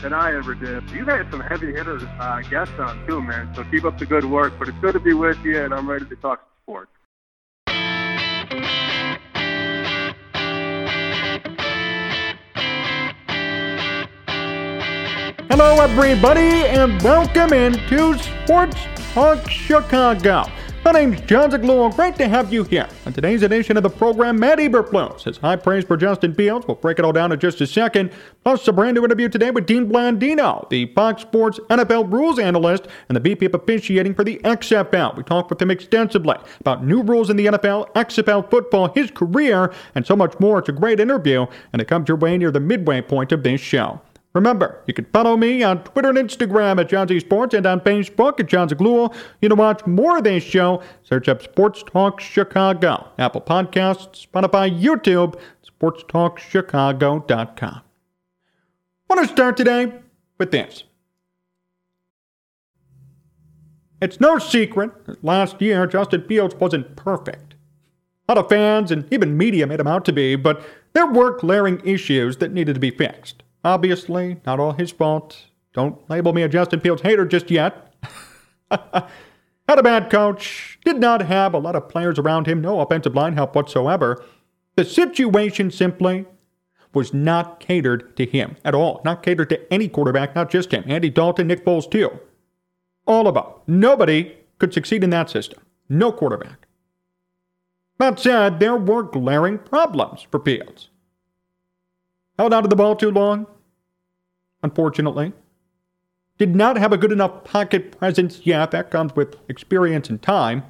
than I ever did. You've had some heavy hitters uh, guests on too, man. So keep up the good work. But it's good to be with you, and I'm ready to talk sports. Hello, everybody, and welcome into Sports Talk Chicago. My name's Jon Zaghloul. Great to have you here. On today's edition of the program, Matt Eberflus has high praise for Justin Fields. We'll break it all down in just a second. Plus, a brand new interview today with Dean Blandino, the Fox Sports NFL rules analyst and the VP of officiating for the XFL. We talked with him extensively about new rules in the NFL, XFL football, his career, and so much more. It's a great interview, and it comes your way near the midway point of this show. Remember, you can follow me on Twitter and Instagram at John Z Sports and on Facebook at Jon Zaghloul. You can watch more of this show. Search up Sports Talk Chicago, Apple Podcasts, Spotify, YouTube, sportstalkchicago.com. I want to start today with this. It's no secret that last year Justin Fields wasn't perfect. A lot of fans and even media made him out to be, but there were glaring issues that needed to be fixed. Obviously, not all his fault. Don't label me a Justin Fields hater just yet. Had a bad coach, did not have a lot of players around him, no offensive line help whatsoever. The situation simply was not catered to him at all. Not catered to any quarterback, not just him. Andy Dalton, Nick Foles, too. All of them. Nobody could succeed in that system. No quarterback. That said, there were glaring problems for Fields. Held onto the ball too long, unfortunately. Did not have a good enough pocket presence Yeah, That comes with experience and time.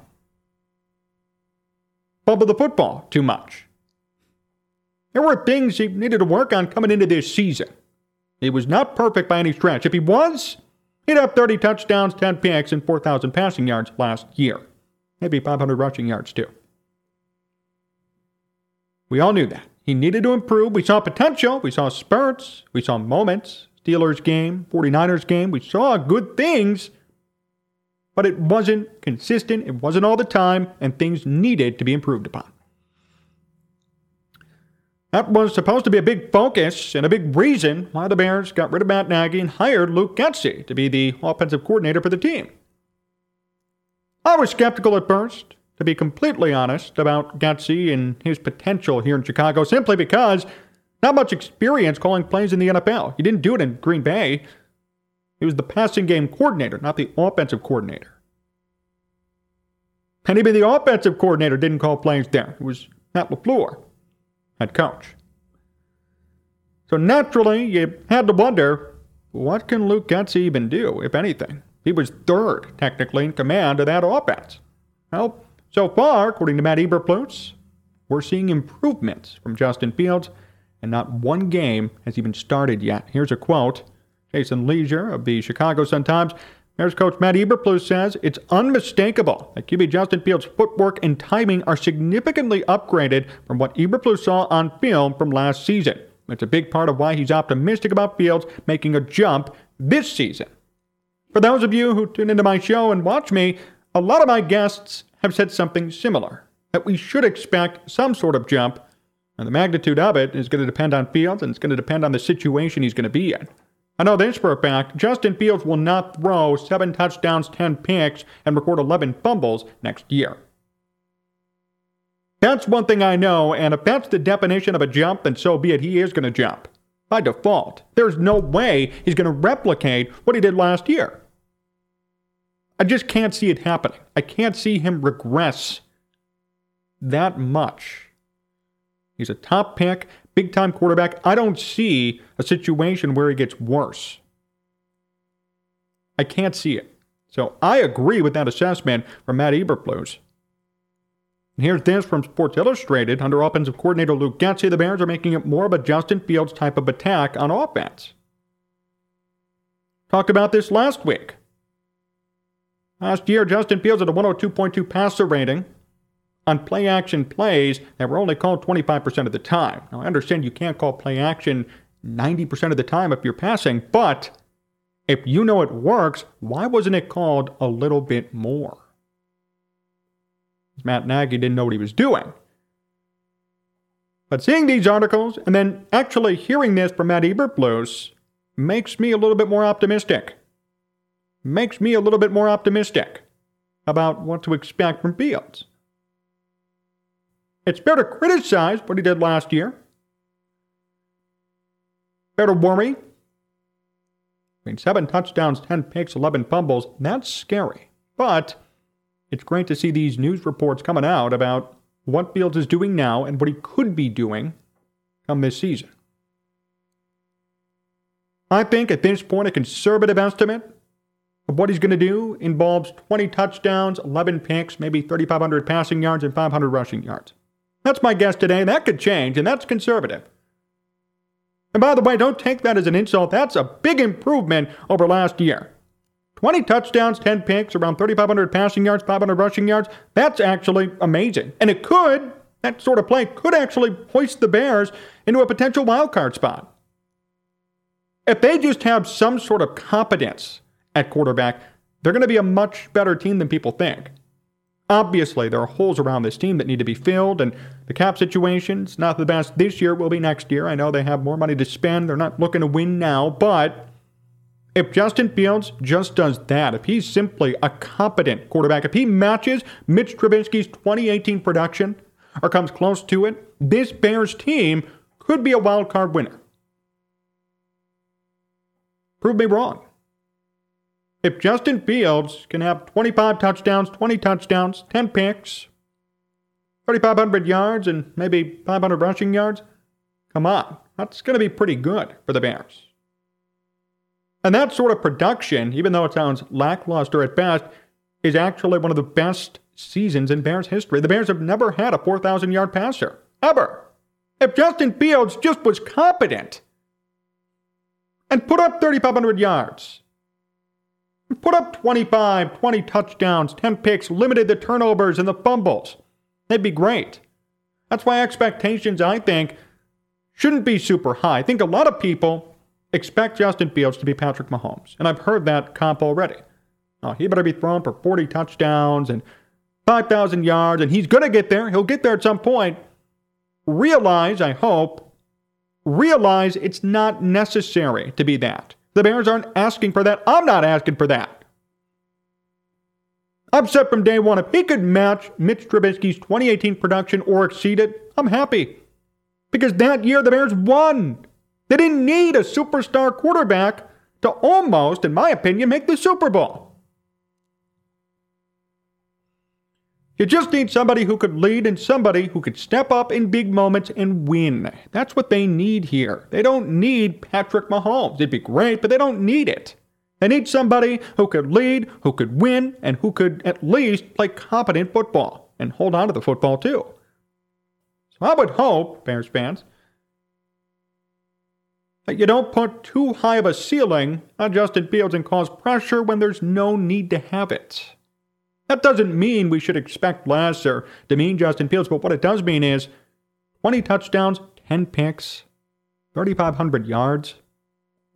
Bubble the football too much. There were things he needed to work on coming into this season. He was not perfect by any stretch. If he was, he'd have 30 touchdowns, 10 picks, and 4,000 passing yards last year. Maybe 500 rushing yards, too. We all knew that. He needed to improve. We saw potential. We saw spurts. We saw moments. Steelers game, 49ers game. We saw good things, but it wasn't consistent. It wasn't all the time, and things needed to be improved upon. That was supposed to be a big focus and a big reason why the Bears got rid of Matt Nagy and hired Luke Getsy to be the offensive coordinator for the team. I was skeptical at first to be completely honest, about Getsy and his potential here in Chicago simply because not much experience calling plays in the NFL. He didn't do it in Green Bay. He was the passing game coordinator, not the offensive coordinator. And even the offensive coordinator didn't call plays there. It was Matt LaFleur, head coach. So naturally, you had to wonder what can Luke Getsy even do, if anything? He was third, technically, in command of that offense. Well, so far, according to Matt Eberflus, we're seeing improvements from Justin Fields, and not one game has even started yet. Here's a quote. Jason Lieser of the Chicago Sun-Times. Bears coach Matt Eberflus says it's unmistakable that QB Justin Fields' footwork and timing are significantly upgraded from what Eberflus saw on film from last season. It's a big part of why he's optimistic about Fields making a jump this season. For those of you who tune into my show and watch me, a lot of my guests have said something similar that we should expect some sort of jump, and the magnitude of it is going to depend on Fields and it's going to depend on the situation he's going to be in. I know this for a fact Justin Fields will not throw seven touchdowns, 10 picks, and record 11 fumbles next year. That's one thing I know, and if that's the definition of a jump, then so be it. He is going to jump. By default, there's no way he's going to replicate what he did last year. I just can't see it happening. I can't see him regress that much. He's a top pick, big time quarterback. I don't see a situation where he gets worse. I can't see it. So I agree with that assessment from Matt Eberflus. And here's this from Sports Illustrated. Under offensive coordinator Luke Getsy, the Bears are making it more of a Justin Fields type of attack on offense. Talked about this last week. Last year, Justin Fields had a 102.2 passer rating on play action plays that were only called 25% of the time. Now, I understand you can't call play action 90% of the time if you're passing, but if you know it works, why wasn't it called a little bit more? Matt Nagy didn't know what he was doing. But seeing these articles and then actually hearing this from Matt Eberflus makes me a little bit more optimistic. Makes me a little bit more optimistic about what to expect from Fields. It's fair to criticize what he did last year. Fair to worry. I mean, seven touchdowns, 10 picks, 11 fumbles. That's scary. But it's great to see these news reports coming out about what Fields is doing now and what he could be doing come this season. I think at this point, a conservative estimate of what he's going to do involves 20 touchdowns, 11 picks, maybe 3,500 passing yards, and 500 rushing yards. That's my guess today. That could change, and that's conservative. And by the way, don't take that as an insult. That's a big improvement over last year. 20 touchdowns, 10 picks, around 3,500 passing yards, 500 rushing yards. That's actually amazing. And it could, that sort of play could actually hoist the Bears into a potential wild card spot. If they just have some sort of competence at quarterback, they're going to be a much better team than people think. Obviously, there are holes around this team that need to be filled, and the cap situation's not the best this year, will be next year. I know they have more money to spend. They're not looking to win now, but if Justin Fields just does that, if he's simply a competent quarterback, if he matches Mitch Trubisky's 2018 production or comes close to it, this Bears team could be a wild card winner. Prove me wrong. If Justin Fields can have 25 touchdowns, 20 touchdowns, 10 picks, 3,500 yards, and maybe 500 rushing yards, come on, that's going to be pretty good for the Bears. And that sort of production, even though it sounds lackluster at best, is actually one of the best seasons in Bears history. The Bears have never had a 4,000 yard passer, ever. If Justin Fields just was competent, and put up 3,500 yards. Put up 25, 20 touchdowns, 10 picks, limited the turnovers and the fumbles. They'd be great. That's why expectations, I think, shouldn't be super high. I think a lot of people expect Justin Fields to be Patrick Mahomes, and I've heard that comp already. Oh, he better be thrown for 40 touchdowns and 5,000 yards, and he's going to get there. He'll get there at some point. Realize, I hope, realize it's not necessary to be that. The Bears aren't asking for that. I'm not asking for that. I've said from day one if he could match Mitch Trubisky's 2018 production or exceed it, I'm happy. Because that year the Bears won. They didn't need a superstar quarterback to almost, in my opinion, make the Super Bowl. You just need somebody who could lead and somebody who could step up in big moments and win. That's what they need here. They don't need Patrick Mahomes. It'd be great, but they don't need it. They need somebody who could lead, who could win, and who could at least play competent football and hold on to the football too. So I would hope, Bears fans, that you don't put too high of a ceiling on Justin Fields and cause pressure when there's no need to have it. That doesn't mean we should expect less or demean Justin Fields, but what it does mean is 20 touchdowns, 10 picks, 3,500 yards.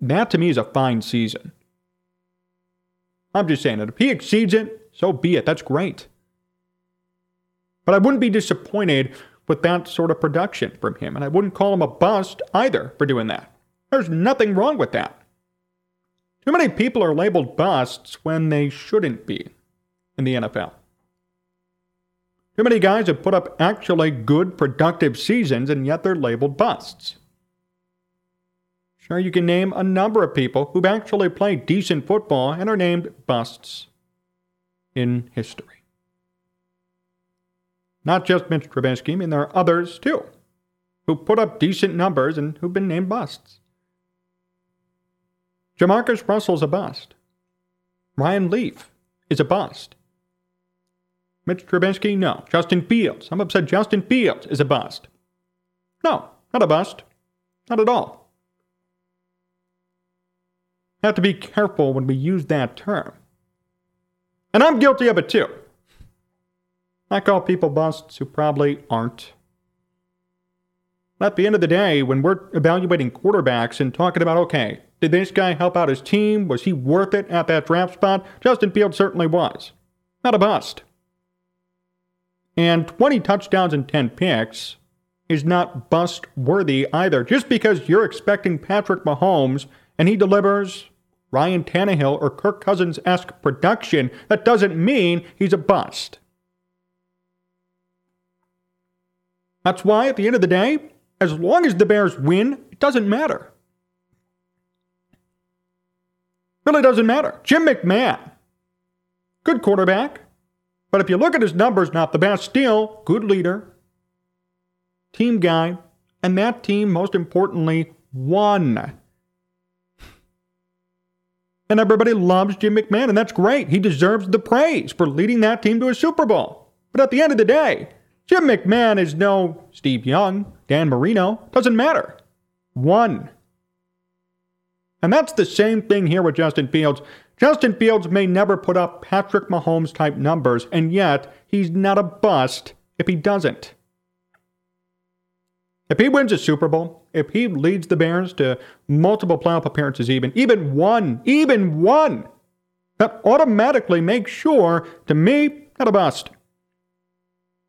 That to me is a fine season. I'm just saying that if he exceeds it, so be it. That's great. But I wouldn't be disappointed with that sort of production from him, and I wouldn't call him a bust either for doing that. There's nothing wrong with that. Too many people are labeled busts when they shouldn't be in the NFL. Too many guys have put up actually good, productive seasons, and yet they're labeled busts. Sure, you can name a number of people who've actually played decent football and are named busts. in history. Not just Mitch Trubisky, I mean, there are others too who put up decent numbers and who've been named busts. JaMarcus Russell's a bust. Ryan Leaf is a bust. Mitch Trubisky, no. Justin Fields, I'm upset Justin Fields is a bust. No, not a bust. Not at all. Have to be careful when we use that term. And I'm guilty of it too. I call people busts who probably aren't. At the end of the day, when we're evaluating quarterbacks and talking about, okay, did this guy help out his team? Was he worth it at that draft spot? Justin Fields certainly was. Not a bust. And 20 touchdowns and 10 picks is not bust worthy either. Just because you're expecting Patrick Mahomes and he delivers Ryan Tannehill or Kirk Cousins esque production, that doesn't mean he's a bust. That's why, at the end of the day, as long as the Bears win, it doesn't matter. Really doesn't matter. Jim McMahon, good quarterback, but if you look at his numbers, not the best still, good leader, team guy, and that team, most importantly, won. And everybody loves Jim McMahon, and that's great. He deserves the praise for leading that team to a Super Bowl. But at the end of the day, Jim McMahon is no Steve Young, Dan Marino. Doesn't matter. One. And that's the same thing here with Justin Fields. Justin Fields may never put up Patrick Mahomes type numbers, and yet he's not a bust if he doesn't. If he wins a Super Bowl, if he leads the Bears to multiple playoff appearances, even, even one, even one, that automatically makes sure, to me, not a bust.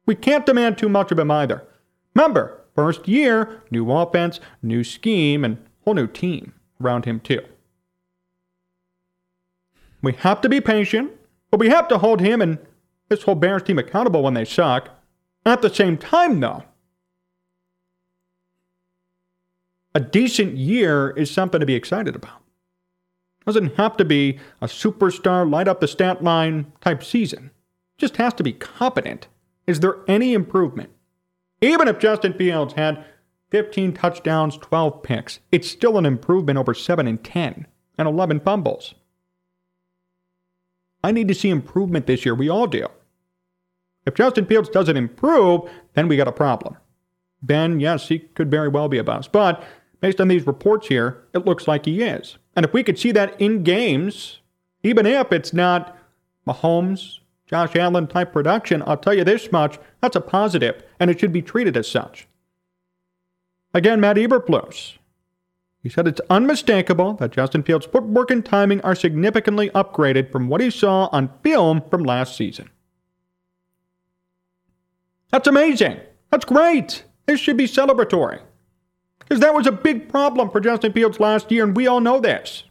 We can't demand too much of him either. Remember, first year, new offense, new scheme, and whole new team around him, too. We have to be patient, but we have to hold him and this whole Bears team accountable when they suck. At the same time, though, a decent year is something to be excited about. Doesn't have to be a superstar, light up the stat line type season. Just has to be competent. Is there any improvement? Even if Justin Fields had 15 touchdowns, 12 picks, it's still an improvement over 7 and 10 and 11 fumbles. I need to see improvement this year. We all do. If Justin Fields doesn't improve, then we got a problem. Ben, yes, he could very well be a bust. But based on these reports here, it looks like he is. And if we could see that in games, even if it's not Mahomes, Josh Allen type production, I'll tell you this much that's a positive, and it should be treated as such. Again, Matt Eberflus. He said it's unmistakable that Justin Fields' footwork and timing are significantly upgraded from what he saw on film from last season. That's amazing. That's great. This should be celebratory. Because that was a big problem for Justin Fields last year, and we all know this.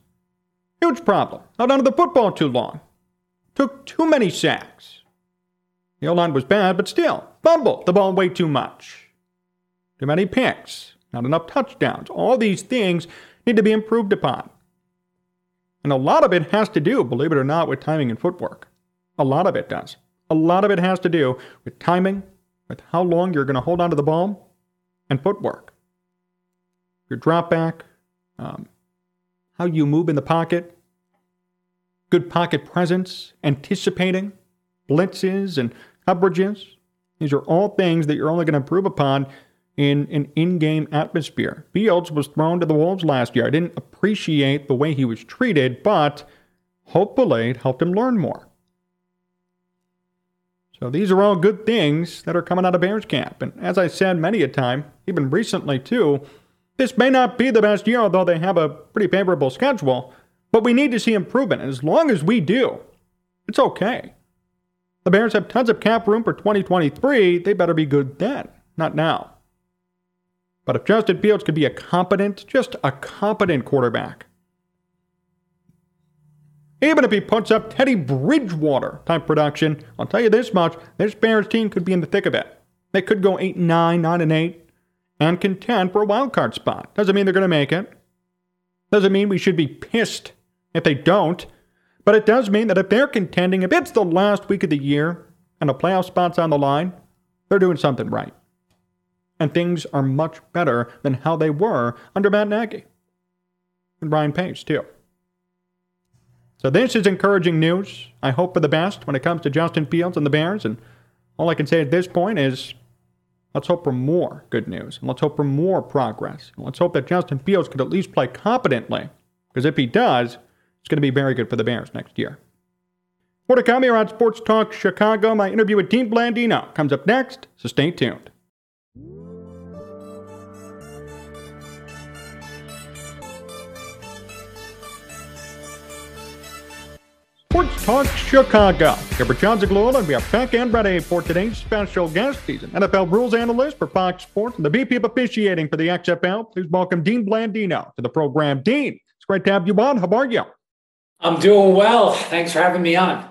Huge problem. Not under the football too long. Took too many sacks. The O line was bad, but still, fumbled the ball way too much. Too many picks, not enough touchdowns. All these things need to be improved upon. And a lot of it has to do, believe it or not, with timing and footwork. A lot of it does. A lot of it has to do with timing, with how long you're going to hold onto the ball, and footwork. Your drop back, um, how you move in the pocket, good pocket presence, anticipating blitzes and coverages. These are all things that you're only going to improve upon in an in game atmosphere. Fields was thrown to the Wolves last year. I didn't appreciate the way he was treated, but hopefully it helped him learn more. So these are all good things that are coming out of Bears camp. And as I said many a time, even recently too, this may not be the best year, although they have a pretty favorable schedule, but we need to see improvement. And as long as we do, it's okay. The Bears have tons of cap room for 2023. They better be good then, not now. But if Justin Fields could be a competent, just a competent quarterback, even if he puts up Teddy Bridgewater type production, I'll tell you this much: this Bears team could be in the thick of it. They could go eight nine, nine and eight, and contend for a wild card spot. Doesn't mean they're going to make it. Doesn't mean we should be pissed if they don't. But it does mean that if they're contending, if it's the last week of the year and a playoff spot's on the line, they're doing something right. And things are much better than how they were under Matt Nagy. And Ryan Pace, too. So this is encouraging news. I hope for the best when it comes to Justin Fields and the Bears. And all I can say at this point is let's hope for more good news. And let's hope for more progress. And let's hope that Justin Fields could at least play competently. Because if he does, it's going to be very good for the Bears next year. More to come here on Sports Talk Chicago. My interview with Dean Blandino comes up next, so stay tuned. Sports Talk Chicago. Gilbert Jon Zaghloul, and we are back and ready for today's special guest. He's an NFL rules analyst for Fox Sports and the VP of officiating for the XFL. Please welcome Dean Blandino to the program. Dean, it's great to have you on. How are you? I'm doing well. Thanks for having me on.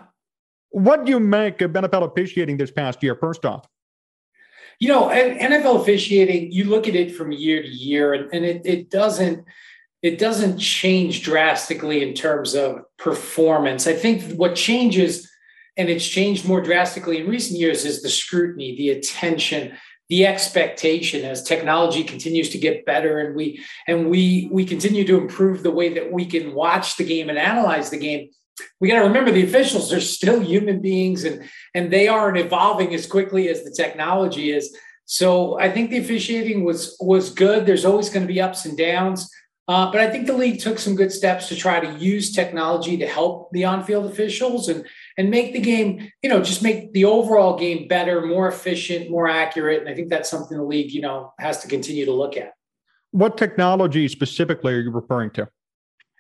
What do you make of NFL officiating this past year, first off? You know, NFL officiating, you look at it from year to year, and, and it, it doesn't – it doesn't change drastically in terms of performance. I think what changes, and it's changed more drastically in recent years, is the scrutiny, the attention, the expectation. As technology continues to get better and we and we we continue to improve the way that we can watch the game and analyze the game we got to remember the officials are still human beings and and they aren't evolving as quickly as the technology is. So i think the officiating was was good. There's always going to be ups and downs uh, but I think the league took some good steps to try to use technology to help the on-field officials and and make the game, you know, just make the overall game better, more efficient, more accurate. And I think that's something the league, you know, has to continue to look at. What technology specifically are you referring to?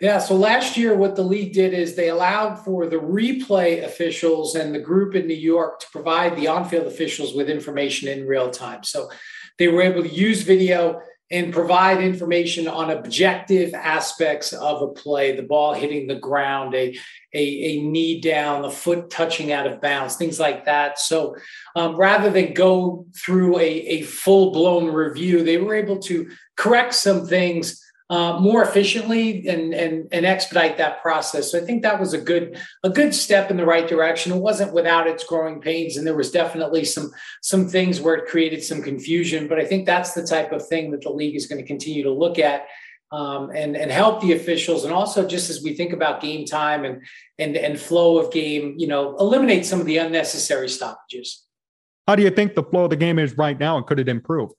Yeah, so last year, what the league did is they allowed for the replay officials and the group in New York to provide the on field officials with information in real time. So they were able to use video and provide information on objective aspects of a play the ball hitting the ground a, a, a knee down the foot touching out of bounds things like that. So um, rather than go through a, a full-blown review they were able to correct some things uh, more efficiently and, and and expedite that process. So I think that was a good a good step in the right direction. It wasn't without its growing pains, and there was definitely some some things where it created some confusion. But I think that's the type of thing that the league is going to continue to look at. Um, and and help the officials, and also just as we think about game time and and and flow of game, you know, eliminate some of the unnecessary stoppages. How do you think the flow of the game is right now, and could it improve?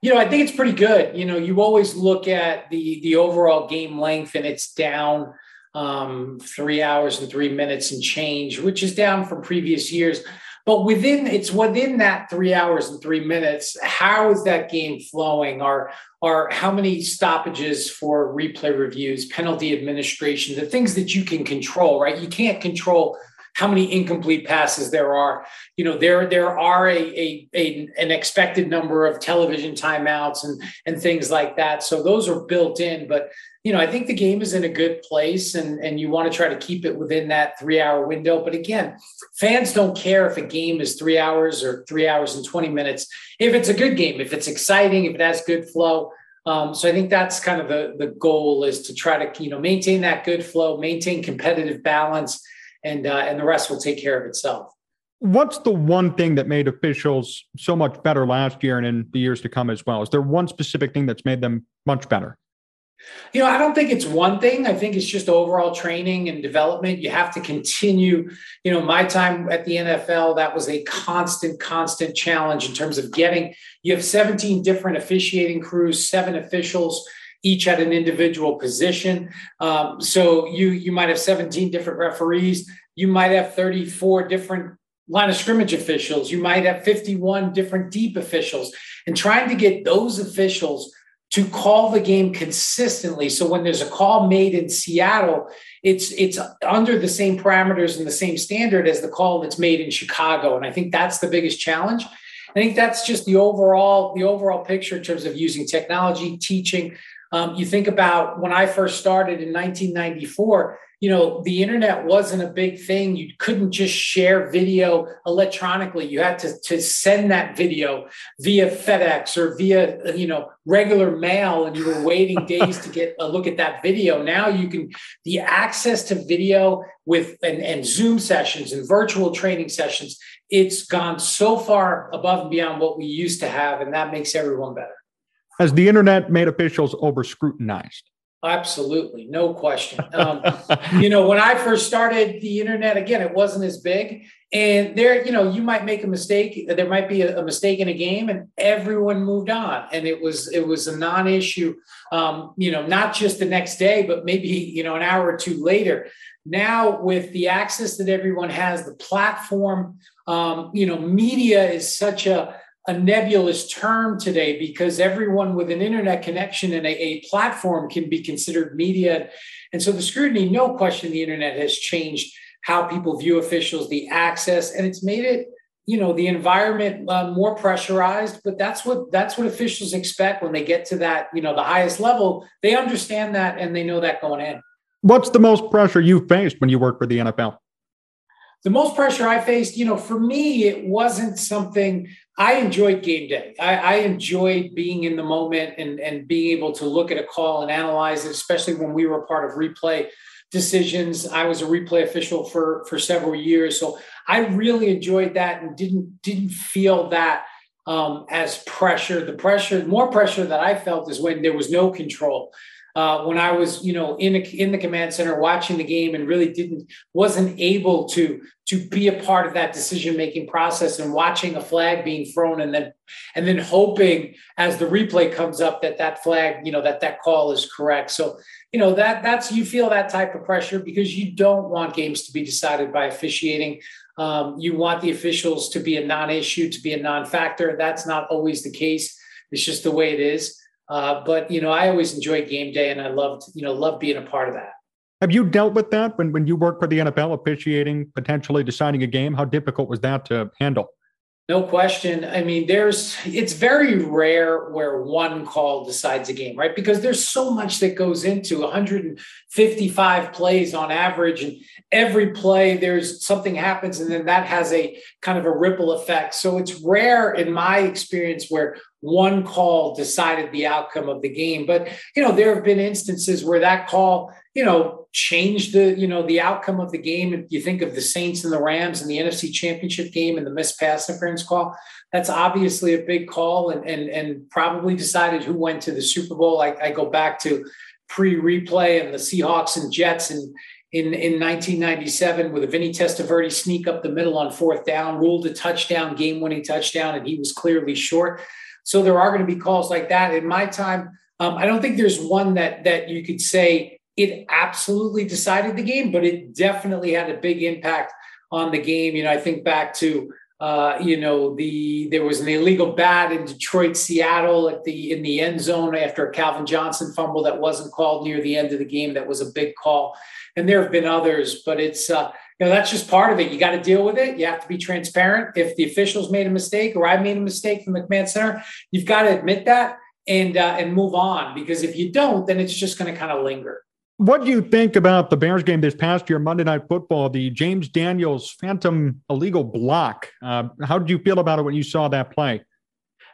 You know, I think it's pretty good. You know, you always look at the the overall game length, and it's down um, three hours and three minutes and change, which is down from previous years. But within it's within that three hours and three minutes, how is that game flowing? Are are how many stoppages for replay reviews, penalty administration, the things that you can control, right? You can't control how many incomplete passes there are. You know, there there are a, a, a, an expected number of television timeouts and and things like that. So those are built in. But you know, I think the game is in a good place, and and you want to try to keep it within that three hour window. But again, fans don't care if a game is three hours or three hours and twenty minutes. If it's a good game, if it's exciting, if it has good flow. Um, so I think that's kind of the the goal is to try to you know maintain that good flow, maintain competitive balance, and uh, and the rest will take care of itself. What's the one thing that made officials so much better last year and in the years to come as well? Is there one specific thing that's made them much better? You know, I don't think it's one thing. I think it's just overall training and development. You have to continue. You know, my time at the NFL, that was a constant, constant challenge in terms of getting, you have 17 different officiating crews, seven officials each at an individual position. Um, so you you might have 17 different referees. You might have 34 different line of scrimmage officials. You might have 51 different deep officials, and trying to get those officials to call the game consistently. So when there's a call made in Seattle, it's it's under the same parameters and the same standard as the call that's made in Chicago. And I think that's the biggest challenge. I think that's just the overall the overall picture in terms of using technology, teaching, Um, you think about when I first started in 1994, you know, the internet wasn't a big thing. You couldn't just share video electronically. You had to, to send that video via FedEx or via, you know, regular mail, and you were waiting days to get a look at that video. Now you can, the access to video with and, and Zoom sessions and virtual training sessions, it's gone so far above and beyond what we used to have, and that makes everyone better. Has the internet made officials over scrutinized? Absolutely, no question. Um, you know, when I first started the internet, again, it wasn't as big. And there, you know, you might make a mistake. There might be a, a mistake in a game, and everyone moved on, and it was it was a non-issue. Um, you know, not just the next day, but maybe you know an hour or two later. Now, with the access that everyone has, the platform, um, you know, media is such a a nebulous term today because everyone with an internet connection and a, a, platform can be considered media. And so the scrutiny, no question, the internet has changed how people view officials, the access, and it's made it, you know, the environment uh, more pressurized. But that's what that's what officials expect when they get to that, you know, the highest level. They understand that and they know that going in. What's the most pressure you faced when you worked for the NFL? The most pressure I faced, you know, for me, it wasn't something I enjoyed game day. I, I, enjoyed being in the moment and, and being able to look at a call and analyze it, especially when we were part of replay decisions. I was a replay official for, for several years. So I really enjoyed that and didn't didn't feel that um, as pressure. The pressure, more pressure that I felt is when there was no control uh, when I was, you know, in a, in the command center watching the game and really didn't wasn't able to to be a part of that decision making process and watching a flag being thrown and then and then hoping as the replay comes up that that flag, you know, that that call is correct. So you know that that's you feel that type of pressure because you don't want games to be decided by officiating. Um, you want the officials to be a non-issue, to be a non-factor. That's not always the case. It's just the way it is. Uh, but you know, I always enjoyed game day, and I loved you know loved being a part of that. Have you dealt with that when when you work for the NFL, officiating, potentially deciding a game? How difficult was that to handle? No question. I mean, there's it's very rare where one call decides a game, right? Because there's so much that goes into 155 plays on average, and every play there's something happens, and then that has a kind of a ripple effect. So it's rare in my experience where one call decided the outcome of the game. But you know, there have been instances where that call, you know, changed the you know the outcome of the game. If you think of the Saints and the Rams and the NFC Championship game and the missed pass interference call, that's obviously a big call and and and probably decided who went to the Super Bowl. I, I go back to pre-replay and the Seahawks and Jets and in, in 1997 with a Vinny Testaverde sneak up the middle on fourth down, ruled a touchdown, game-winning touchdown, and he was clearly short. So there are going to be calls like that. In my time, um, I don't think there's one that that you could say it absolutely decided the game, but it definitely had a big impact on the game. You know, I think back to uh, you know the there was an illegal bat in Detroit, Seattle at the in the end zone after a Calvin Johnson fumble that wasn't called near the end of the game. That was a big call, and there have been others, but it's uh, you know that's just part of it. You got to deal with it. You have to be transparent. If the officials made a mistake or I made a mistake from the command center, you've got to admit that and uh, and move on because if you don't, then it's just going to kind of linger. What do you think about the Bears game this past year, Monday Night Football, the James Daniels phantom illegal block? Uh, how did you feel about it when you saw that play?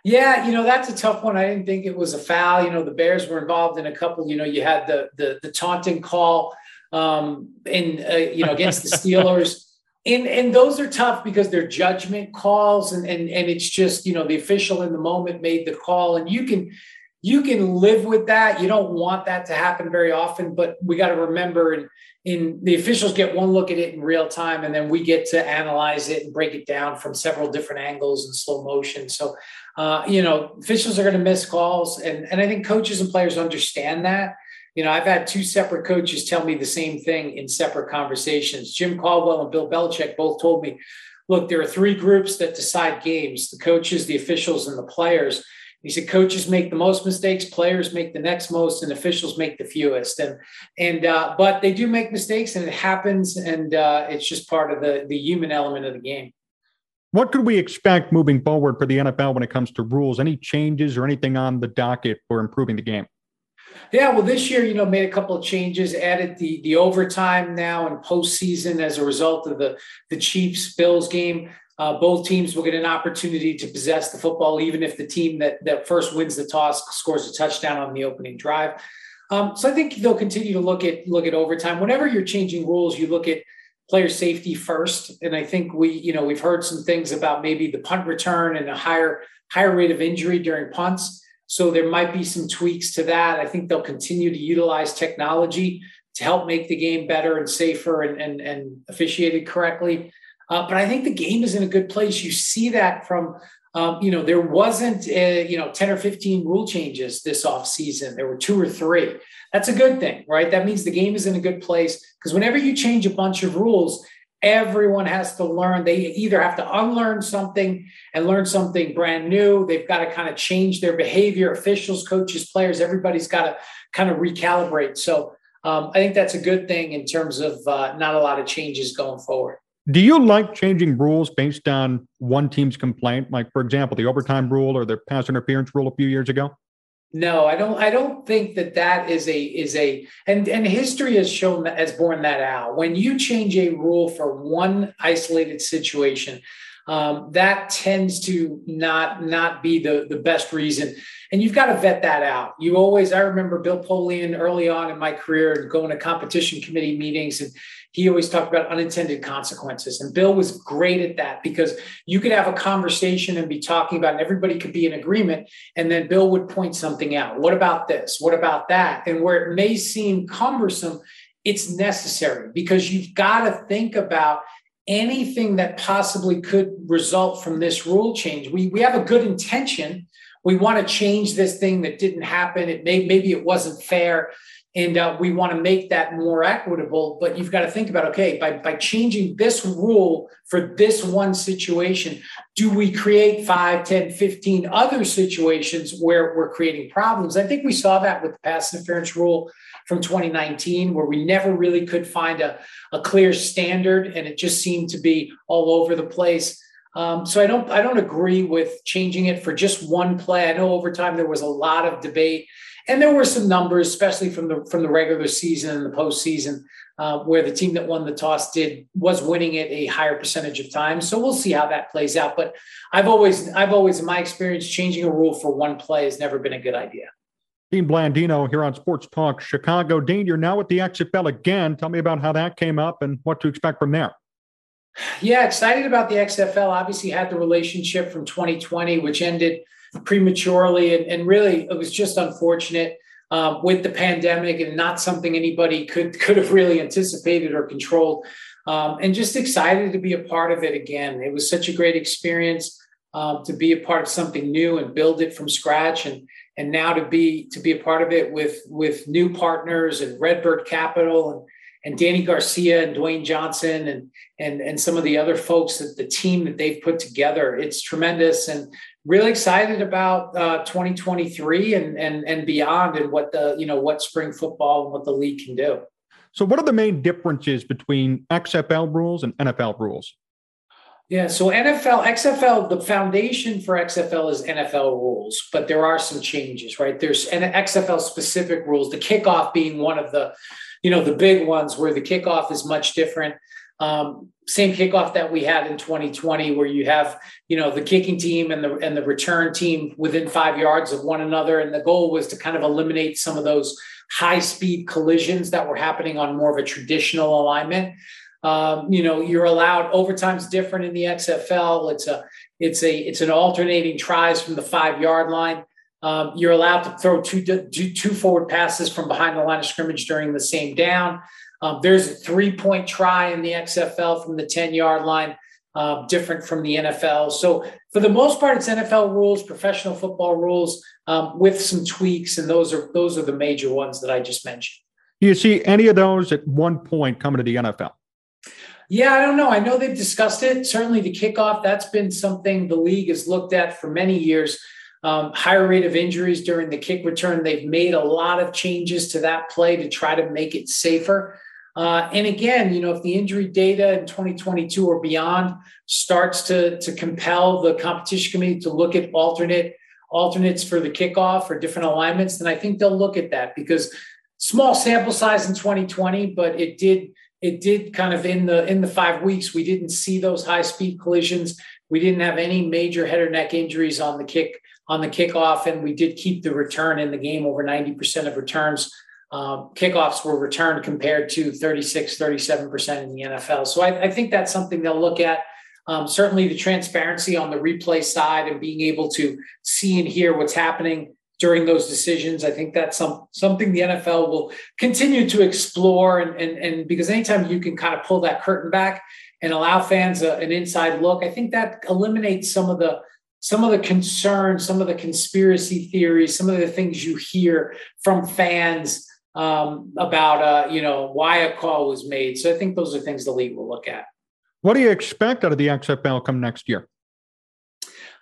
Yeah, you know that's a tough one. I didn't think it was a foul. You know the Bears were involved in a couple. You know you had the the, the taunting call um, in uh, you know against the Steelers. And, and those are tough because they're judgment calls and, and and it's just you know the official in the moment made the call and you can you can live with that. You don't want that to happen very often but we got to remember and in the officials get one look at it in real time and then we get to analyze it and break it down from several different angles in slow motion. So uh, you know officials are going to miss calls and and i think coaches and players understand that you know, I've had two separate coaches tell me the same thing in separate conversations. Jim Caldwell and Bill Belichick both told me, look, there are three groups that decide games the coaches, the officials, and the players. He said coaches make the most mistakes, players make the next most, and officials make the fewest. And and uh, but they do make mistakes, and it happens, and uh, it's just part of the the human element of the game. What could we expect moving forward for the NFL when it comes to rules? Any changes or anything on the docket for improving the game? Yeah, well, this year, you know, made a couple of changes, added the the overtime now and postseason as a result of the the Chiefs Bills game. Uh, both teams will get an opportunity to possess the football, even if the team that that first wins the toss scores a touchdown on the opening drive. Um, so I think they'll continue to look at look at overtime. Whenever you're changing rules, you look at player safety first, and I think we, you know, we've heard some things about maybe the punt return and a higher higher rate of injury during punts. So there might be some tweaks to that. I think they'll continue to utilize technology to help make the game better and safer and, and, and officiated correctly. Uh, but I think the game is in a good place. You see that from, um, you know, there wasn't, a, you know, 10 or 15 rule changes this off season. There were two or three. That's a good thing, right? That means the game is in a good place because whenever you change a bunch of rules, everyone has to learn. They either have to unlearn something and learn something brand new. They've got to kind of change their behavior officials coaches players everybody's got to kind of recalibrate. So um, i think that's a good thing in terms of uh, not a lot of changes going forward. Do you like changing rules based on one team's complaint? Like for example the overtime rule or the pass interference rule a few years ago no, I don't. I don't think that that is a is a and and history has shown that has borne that out. When you change a rule for one isolated situation, um, that tends to not not be the the best reason. And you've got to vet that out. You always. I remember Bill Polian early on in my career going to competition committee meetings and he always talked about unintended consequences. And Bill was great at that because you could have a conversation and be talking about, and everybody could be in agreement. And then Bill would point something out. What about this? What about that? And where it may seem cumbersome, it's necessary because you've got to think about anything that possibly could result from this rule change. We, we have a good intention. We want to change this thing that didn't happen. It may maybe it wasn't fair and uh, we want to make that more equitable but you've got to think about okay by, by changing this rule for this one situation do we create 5 10 15 other situations where we're creating problems i think we saw that with the pass interference rule from 2019 where we never really could find a, a clear standard and it just seemed to be all over the place um, so I don't I don't agree with changing it for just one play. I know over time there was a lot of debate and there were some numbers, especially from the from the regular season and the postseason, uh, where the team that won the toss did was winning it a higher percentage of times. So we'll see how that plays out. But I've always I've always in my experience changing a rule for one play has never been a good idea. Dean Blandino here on Sports Talk Chicago. Dean, you're now with the XFL again. Tell me about how that came up and what to expect from there. Yeah, excited about the XFL. Obviously, had the relationship from 2020, which ended prematurely. And, and really, it was just unfortunate um, with the pandemic and not something anybody could, could have really anticipated or controlled. Um, and just excited to be a part of it again. It was such a great experience um, to be a part of something new and build it from scratch. And, and now to be to be a part of it with with new partners and RedBird Capital and and Dany Garcia and Dwayne Johnson and and and some of the other folks that the team that they've put together. It's tremendous and really excited about uh, 2023 and, and and beyond and what the you know what spring football and what the league can do. So, what are the main differences between XFL rules and NFL rules? Yeah, so NFL, XFL, the foundation for XFL is NFL rules, but there are some changes, right? There's an XFL specific rules, the kickoff being one of the, you know, the big ones where the kickoff is much different. Um, same kickoff that we had in 2020 where you have you know the kicking team and the and the return team within five yards of one another. And the goal was to kind of eliminate some of those high speed collisions that were happening on more of a traditional alignment. Um, you know you're allowed overtime's different in the xfl it's a it's a it's an alternating tries from the five yard line. Um, you're allowed to throw two, two forward passes from behind the line of scrimmage during the same down um, there's a three point try in the XFL from the 10 yard line, uh, different from the NFL. So, for the most part, it's NFL rules, professional football rules, um, with some tweaks, and those are those are the major ones that I just mentioned. Do you see any of those at one point coming to the NFL? Yeah, I don't know. I know they've discussed it. Certainly, the kickoff, that's been something the league has looked at for many years. Um, higher rate of injuries during the kick return. They've made a lot of changes to that play to try to make it safer. Uh, and again, you know, if the injury data in 2022 or beyond starts to, to compel the competition committee to look at alternate alternates for the kickoff or different alignments, then I think they'll look at that because small sample size in 2020, but it did it did kind of in the in the five weeks we didn't see those high speed collisions. We didn't have any major head or neck injuries on the kick on the kickoff, and we did keep the return in the game. Over 90% of returns um, kickoffs were returned compared to 36, 37% in the NFL. So I, I think that's something they'll look at. Um, certainly the transparency on the replay side and being able to see and hear what's happening during those decisions. I think that's some, something the NFL will continue to explore. And, and, and because anytime you can kind of pull that curtain back and allow fans a, an inside look, I think that eliminates some of the some of the concerns, some of the conspiracy theories, some of the things you hear from fans um, about uh, you know why a call was made. So I think those are things the league will look at. What do you expect out of the XFL come next year?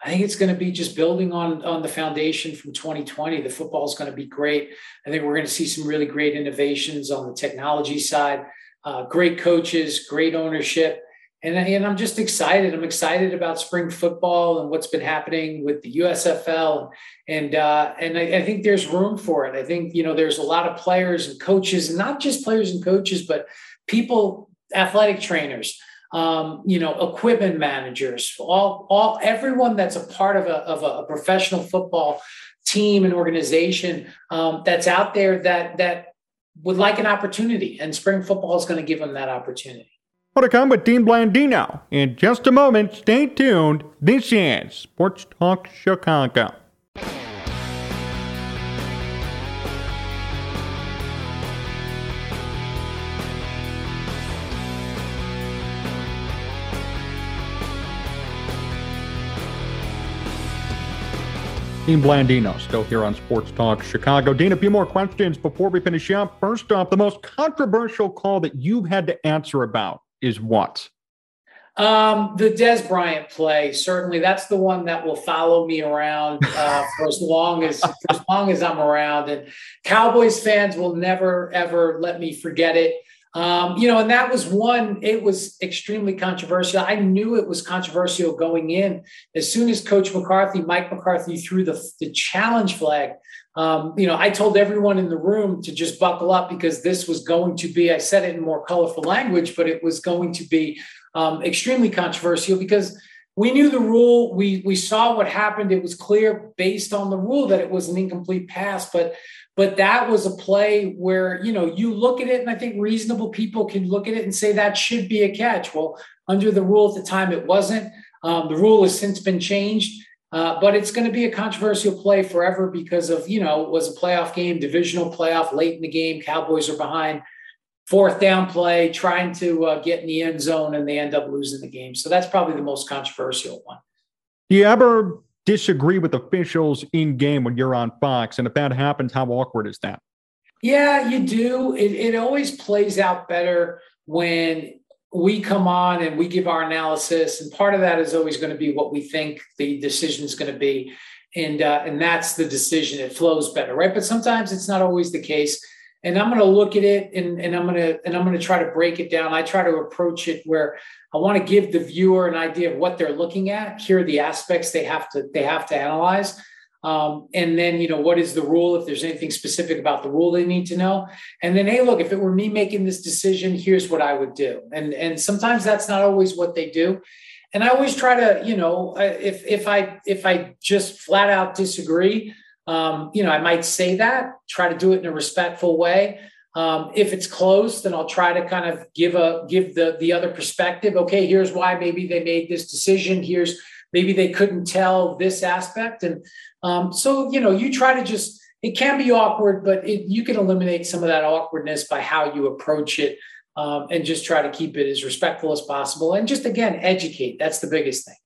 I think it's going to be just building on on the foundation from 2020. The football is going to be great. I think we're going to see some really great innovations on the technology side. Uh, great coaches, great ownership, and, and I'm just excited. I'm excited about spring football and what's been happening with the USFL, and uh, and I, I, think there's room for it. I think you know there's a lot of players and coaches, not just players and coaches, but people, athletic trainers, um, you know, equipment managers, all all everyone that's a part of a of a professional football team and organization um, that's out there that that would like an opportunity, and spring football is going to give them that opportunity. More to come with Dean Blandino. In just a moment, stay tuned. This is Sports Talk Chicago. Dean Blandino still here on Sports Talk Chicago. Dean, a few more questions before we finish up. First off, the most controversial call that you've had to answer about is what? Um, the Dez Bryant play certainly that's the one that will follow me around uh, for as long as for as long as I'm around, and Cowboys fans will never ever let me forget it. Um, you know, and that was one. It was extremely controversial. I knew it was controversial going in. As soon as Coach McCarthy, Mike McCarthy, threw the the challenge flag, um, you know, I told everyone in the room to just buckle up because this was going to be, I said it in more colorful language, but it was going to be um, extremely controversial because we knew the rule. We, we saw what happened. It was clear based on the rule that it was an incomplete pass, but but that was a play where you know you look at it and i think reasonable people can look at it and say that should be a catch well under the rule at the time it wasn't um, the rule has since been changed uh, but it's going to be a controversial play forever because of, you know, it was a playoff game, divisional playoff late in the game. Cowboys are behind, fourth down play, trying to uh, get in the end zone, and they end up losing the game. So that's probably the most controversial one. Do you ever disagree with officials in game when you're on Fox? And if that happens, how awkward is that? Yeah, you do. It, it always plays out better when we come on and we give our analysis, and part of that is always going to be what we think the decision is going to be, and uh, and that's the decision. It flows better, right? But sometimes it's not always the case. And I'm going to look at it, and, and I'm going to and I'm going to try to break it down. I try to approach it where I want to give the viewer an idea of what they're looking at. Here are the aspects they have to they have to analyze. Um, and then, you know, what is the rule? If there's anything specific about the rule they need to know. And then, hey, look, if it were me making this decision, here's what I would do. And and sometimes that's not always what they do. And I always try to, you know, if if I if I just flat out disagree, um, you know, I might say that, try to do it in a respectful way. Um, if it's close, then I'll try to kind of give a give the the other perspective. Okay, here's why maybe they made this decision. Here's maybe they couldn't tell this aspect. And um, so you know you try to just it can be awkward but it, you can eliminate some of that awkwardness by how you approach it um, and just try to keep it as respectful as possible. And just again educate. That's the biggest thing.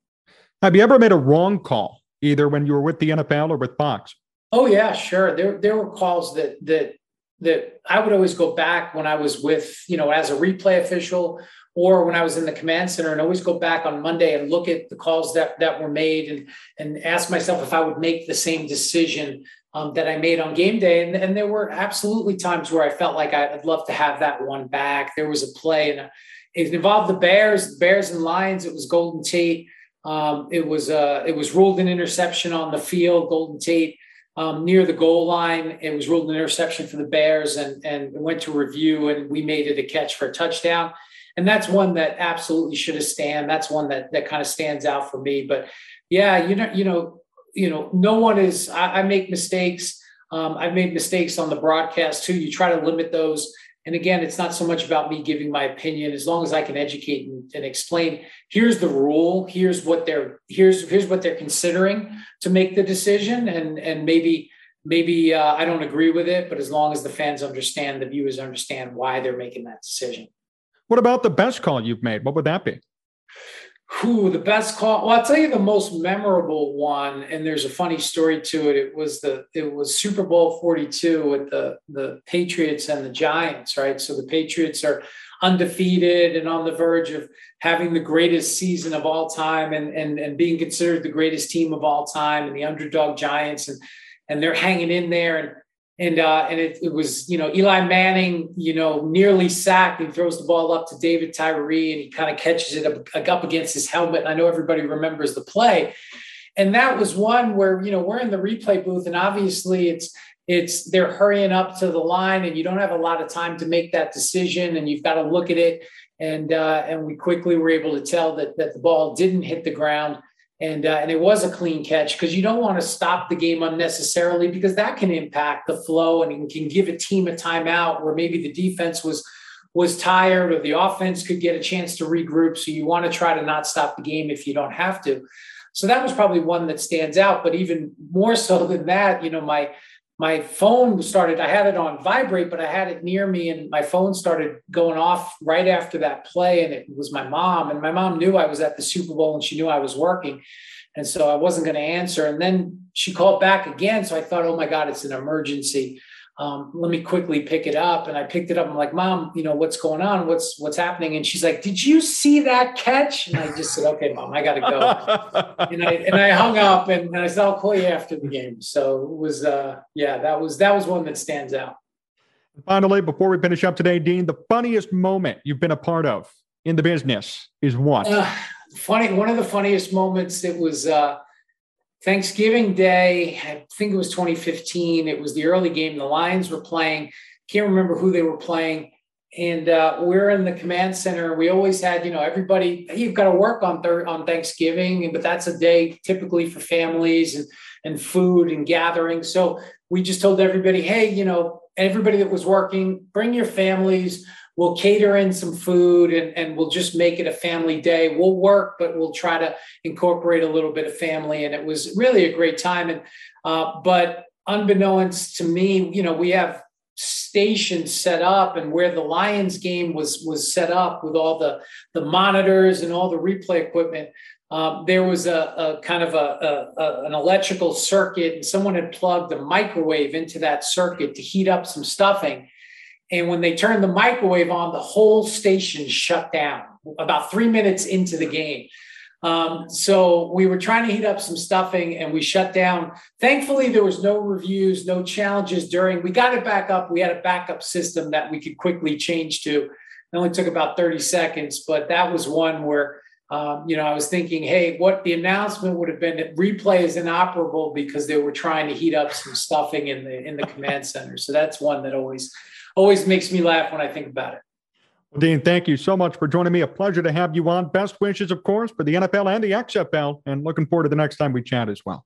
Have you ever made a wrong call either when you were with the nfl or with fox? Oh yeah sure. There, there were calls that that that i would always go back when i was with you know as a replay official or when I was in the command center and always go back on Monday and look at the calls that that were made and and ask myself if I would make the same decision um, that I made on game day. And, and there were absolutely times where I felt like I'd love to have that one back. There was a play and it involved the Bears, Bears and Lions. It was Golden Tate. Um, it was uh, it was ruled an interception on the field. Golden Tate um, near the goal line. It was ruled an interception for the Bears, and and went to review, and we made it a catch for a touchdown. And that's one that absolutely should have stand. That's one that that kind of stands out for me. But yeah, you know, you know, you know, no one is. I, I make mistakes. Um, I've made mistakes on the broadcast too. You try to limit those. And again, it's not so much about me giving my opinion, as long as I can educate and, and, explain. Here's the rule. Here's what they're here's here's what they're considering to make the decision, and and maybe maybe uh, I don't agree with it, but as long as the fans understand, the viewers understand why they're making that decision. What about the best call you've made? What would that be? Who the best call? Well, I'll tell you the most memorable one, and there's a funny story to it. It was the it was Super Bowl 42 with the the Patriots and the Giants, right? So the Patriots are undefeated and on the verge of having the greatest season of all time and and and being considered the greatest team of all time, and the underdog Giants, and and they're hanging in there and and uh, and it, it, was you know Eli Manning you know nearly sacked. He throws the ball up to David Tyree and he kind of catches it up, up against his helmet. And I know everybody remembers the play, and that was one where you know we're in the replay booth and obviously it's it's they're hurrying up to the line and you don't have a lot of time to make that decision and you've got to look at it and uh, and we quickly were able to tell that that the ball didn't hit the ground and uh, and it was a clean catch because you don't want to stop the game unnecessarily because that can impact the flow and can give a team a timeout where maybe the defense was was tired or the offense could get a chance to regroup. So you want to try to not stop the game if you don't have to. So that was probably one that stands out. But even more so than that, you know, my my phone started, I had it on vibrate, but I had it near me and my phone started going off right after that play. And it was my mom. And my mom knew I was at the Super Bowl and she knew I was working. And so I wasn't going to answer. And then she called back again. So I thought, oh my God, it's an emergency um, let me quickly pick it up. And I picked it up. I'm like, Mom, you know, what's going on? What's what's happening? And she's like, Did you see that catch? And I just said, Okay, Mom, I gotta go. and I and I hung up and, and, I said, I'll call you after the game. So it was uh yeah, that was that was one that stands out. Finally, before we finish up today, Dean, the funniest moment you've been a part of in the business is what? Uh, funny, one of the funniest moments it was uh Thanksgiving Day, I think it was 2015. It was the early game. The Lions were playing. Can't remember who they were playing. And uh, we're in the command center. We always had, you know, everybody. You've got to work on thir- on Thanksgiving, but that's a day typically for families and and food and gathering. So we just told everybody, hey, you know, everybody that was working, bring your families we'll cater in some food and, and we'll just make it a family day. We'll work, but we'll try to incorporate a little bit of family. And it was really a great time. And uh, but unbeknownst to me, you know, we have stations set up and where the Lions game was was set up with all the the monitors and all the replay equipment. Um, there was a, a kind of a, a, an electrical circuit, and someone had plugged a microwave into that circuit to heat up some stuffing. And when they turned the microwave on, the whole station shut down about three minutes into the game. Um, so we were trying to heat up some stuffing and we shut down. Thankfully, there was no reviews, no challenges during. We got it back up. We had a backup system that we could quickly change to. It only took about 30 seconds, but that was one where um, you know, I was thinking, hey, what the announcement would have been that replay is inoperable because they were trying to heat up some stuffing in the in the command center. So that's one that always always makes me laugh when I think about it. Well, Dean, thank you so much for joining me. A pleasure to have you on. Best wishes, of course, for the NFL and the XFL, and looking forward to the next time we chat as well.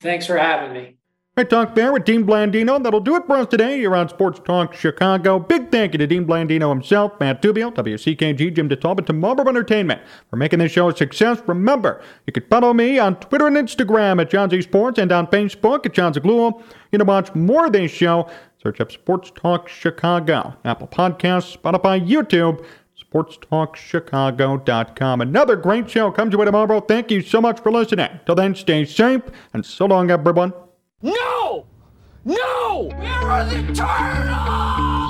Thanks for having me. Right, talk there with Dean Blandino. That'll do it for us today here on Sports Talk Chicago. Big thank you to Dean Blandino himself, Matt Tubio, WCKG, Jim DeTalbot, to Marlboro Entertainment for making this show a success. Remember, you can follow me on Twitter and Instagram at Jon Z Sports and on Facebook at Jon Zaghloul. You can watch more of this show Search up Sports Talk Chicago, Apple Podcasts, Spotify, YouTube, sportstalkchicago.com. Another great show comes your way tomorrow. Thank you so much for listening. Till then, stay safe and so long, everyone. No! No! Where are the turtles?